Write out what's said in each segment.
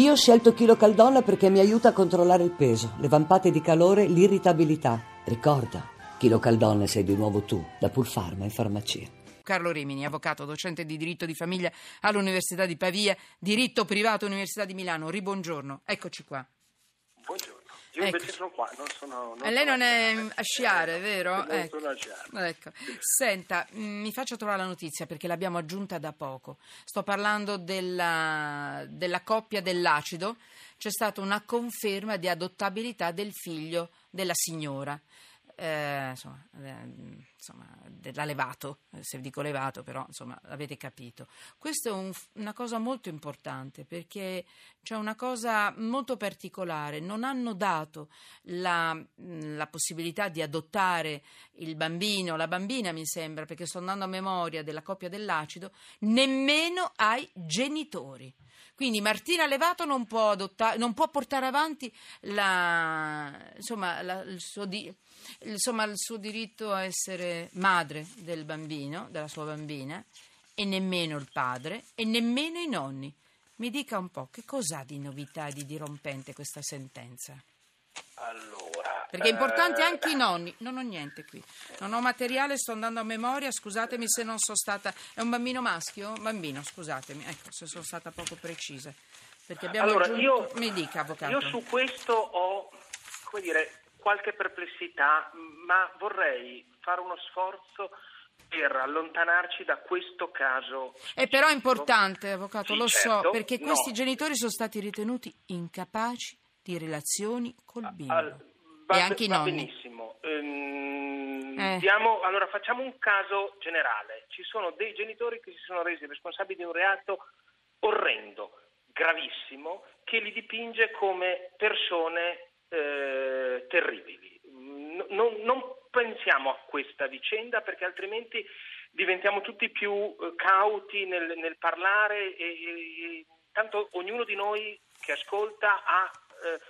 Io ho scelto Chilo Caldonna perché mi aiuta a controllare il peso, le vampate di calore, l'irritabilità. Ricorda, Chilo Caldonna sei di nuovo tu, da Pulfarma in farmacia. Carlo Rimini, avvocato, docente di diritto di famiglia all'Università di Pavia, diritto privato Università di Milano. Ribuongiorno, eccoci qua. Io Ecco. invece sono qua, non sono... E lei non è a sciare, vero? Non Ecco. sono a sciare. Ecco. Senta, mh, mi faccio trovare la notizia perché l'abbiamo aggiunta da poco. Sto parlando della, della coppia dell'acido. C'è stata una conferma di adottabilità del figlio della signora. Eh, insomma, eh, insomma, l'ha levato, se dico levato però insomma avete capito. Questa è un- una cosa molto importante perché c'è una cosa molto particolare, non hanno dato la, la possibilità di adottare il bambino, la bambina mi sembra, perché sto andando a memoria della coppia dell'acido, nemmeno ai genitori. Quindi Martina Levato non può, adottare, non può portare avanti la- insomma, la- il, suo di- insomma, il suo diritto a essere madre del bambino, della sua bambina, e nemmeno il padre e nemmeno i nonni. Mi dica un po' che cos'ha di novità e di dirompente questa sentenza? Allora... Perché è importante eh, anche i nonni. Non ho niente qui. Non ho materiale, sto andando a memoria. Scusatemi se non sono stata. È un bambino maschio? Bambino, scusatemi. Ecco, se sono stata poco precisa. Perché abbiamo Allora, aggiunto- io, Mi dica, avvocato. io su questo ho, come dire, qualche perplessità, ma vorrei fare uno sforzo per allontanarci da questo caso. È però specifico. importante, avvocato, Sì, lo certo. so, perché No. questi genitori sono stati ritenuti incapaci di relazioni col bimbo. Al- va, e anche i va nonni. benissimo. Ehm, Eh. diamo- allora facciamo un caso generale. Ci sono dei genitori che si sono resi responsabili di un reato orrendo, gravissimo, che li dipinge come persone eh, terribili. No- non, non pensiamo a questa vicenda perché altrimenti diventiamo tutti più eh, cauti nel, nel parlare e, e- tanto ognuno di noi che ascolta ha eh,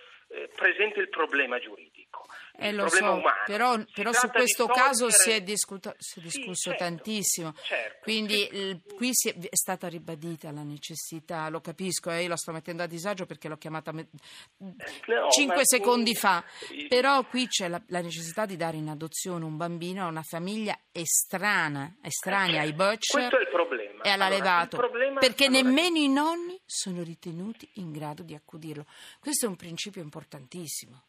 presente il problema giuridico, Eh, il problema so, umano. però, però su questo caso si è, togliere- discuto- si è Sì, discusso certo, tantissimo. certo. Quindi il- qui si è, è stata ribadita la necessità, lo capisco, eh, io la sto mettendo a disagio perché l'ho chiamata me- no, cinque ma- secondi fa, Sì. però qui c'è la, la necessità di dare in adozione un bambino a una famiglia estranea, estranea ai Butch Questo è il problema. e Allora, all'allevato, problema- perché allora, nemmeno i nonni sono ritenuti in grado di accudirlo. Questo è un principio importantissimo.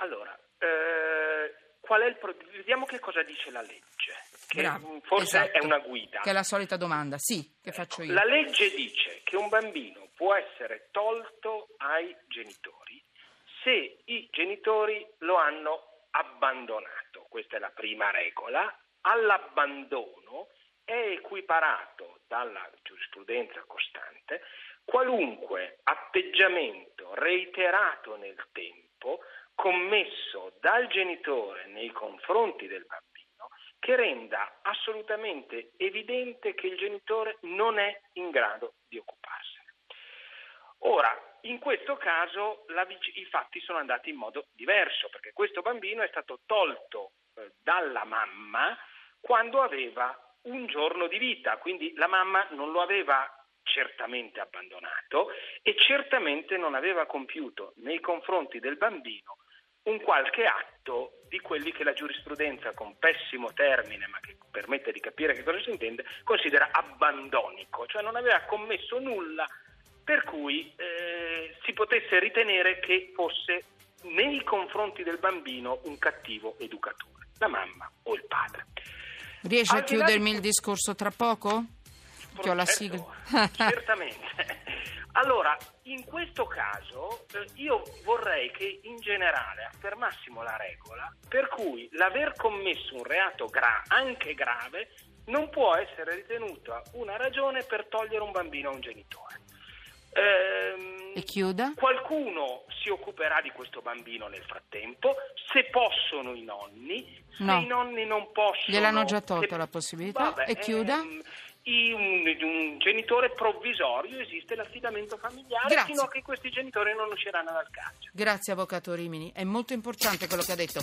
Allora, eh, qual è il pro- vediamo che cosa dice la legge, che Bravo, forse esatto. è una guida. Che è la solita domanda, sì, che faccio io. La legge dice che un bambino può essere tolto ai genitori se i genitori lo hanno abbandonato. Questa è la prima regola. All'abbandono è equiparato dalla giurisprudenza costante qualunque atteggiamento reiterato nel tempo commesso dal genitore nei confronti del bambino che renda assolutamente evidente che il genitore non è in grado di occuparsene. Ora, in questo caso la i fatti sono andati in modo diverso, perché questo bambino è stato tolto eh, dalla mamma quando aveva un giorno di vita, quindi la mamma non lo aveva certamente abbandonato e certamente non aveva compiuto nei confronti del bambino un qualche atto di quelli che la giurisprudenza, con pessimo termine, ma che permette di capire che cosa si intende, considera abbandonico, cioè non aveva commesso nulla per cui eh, si potesse ritenere che fosse nei confronti del bambino un cattivo educatore, la mamma o il padre. Riesce a Al di chiudermi il discorso tra poco? Ho la sigla. certamente. Allora, in questo caso eh, io vorrei che in generale affermassimo la regola per cui l'aver commesso un reato gra- anche grave non può essere ritenuta una ragione per togliere un bambino a un genitore. Ehm, E chiuda? Qualcuno si occuperà di questo bambino nel frattempo, se possono i nonni, se No. i nonni non possono... Gliel'hanno già tolta se- la possibilità. E chiuda? ehm, un, un genitore provvisorio esiste l'affidamento familiare Grazie. fino a che questi genitori non usciranno dal carcere. Grazie, Avvocato Rimini. È molto importante quello che ha detto.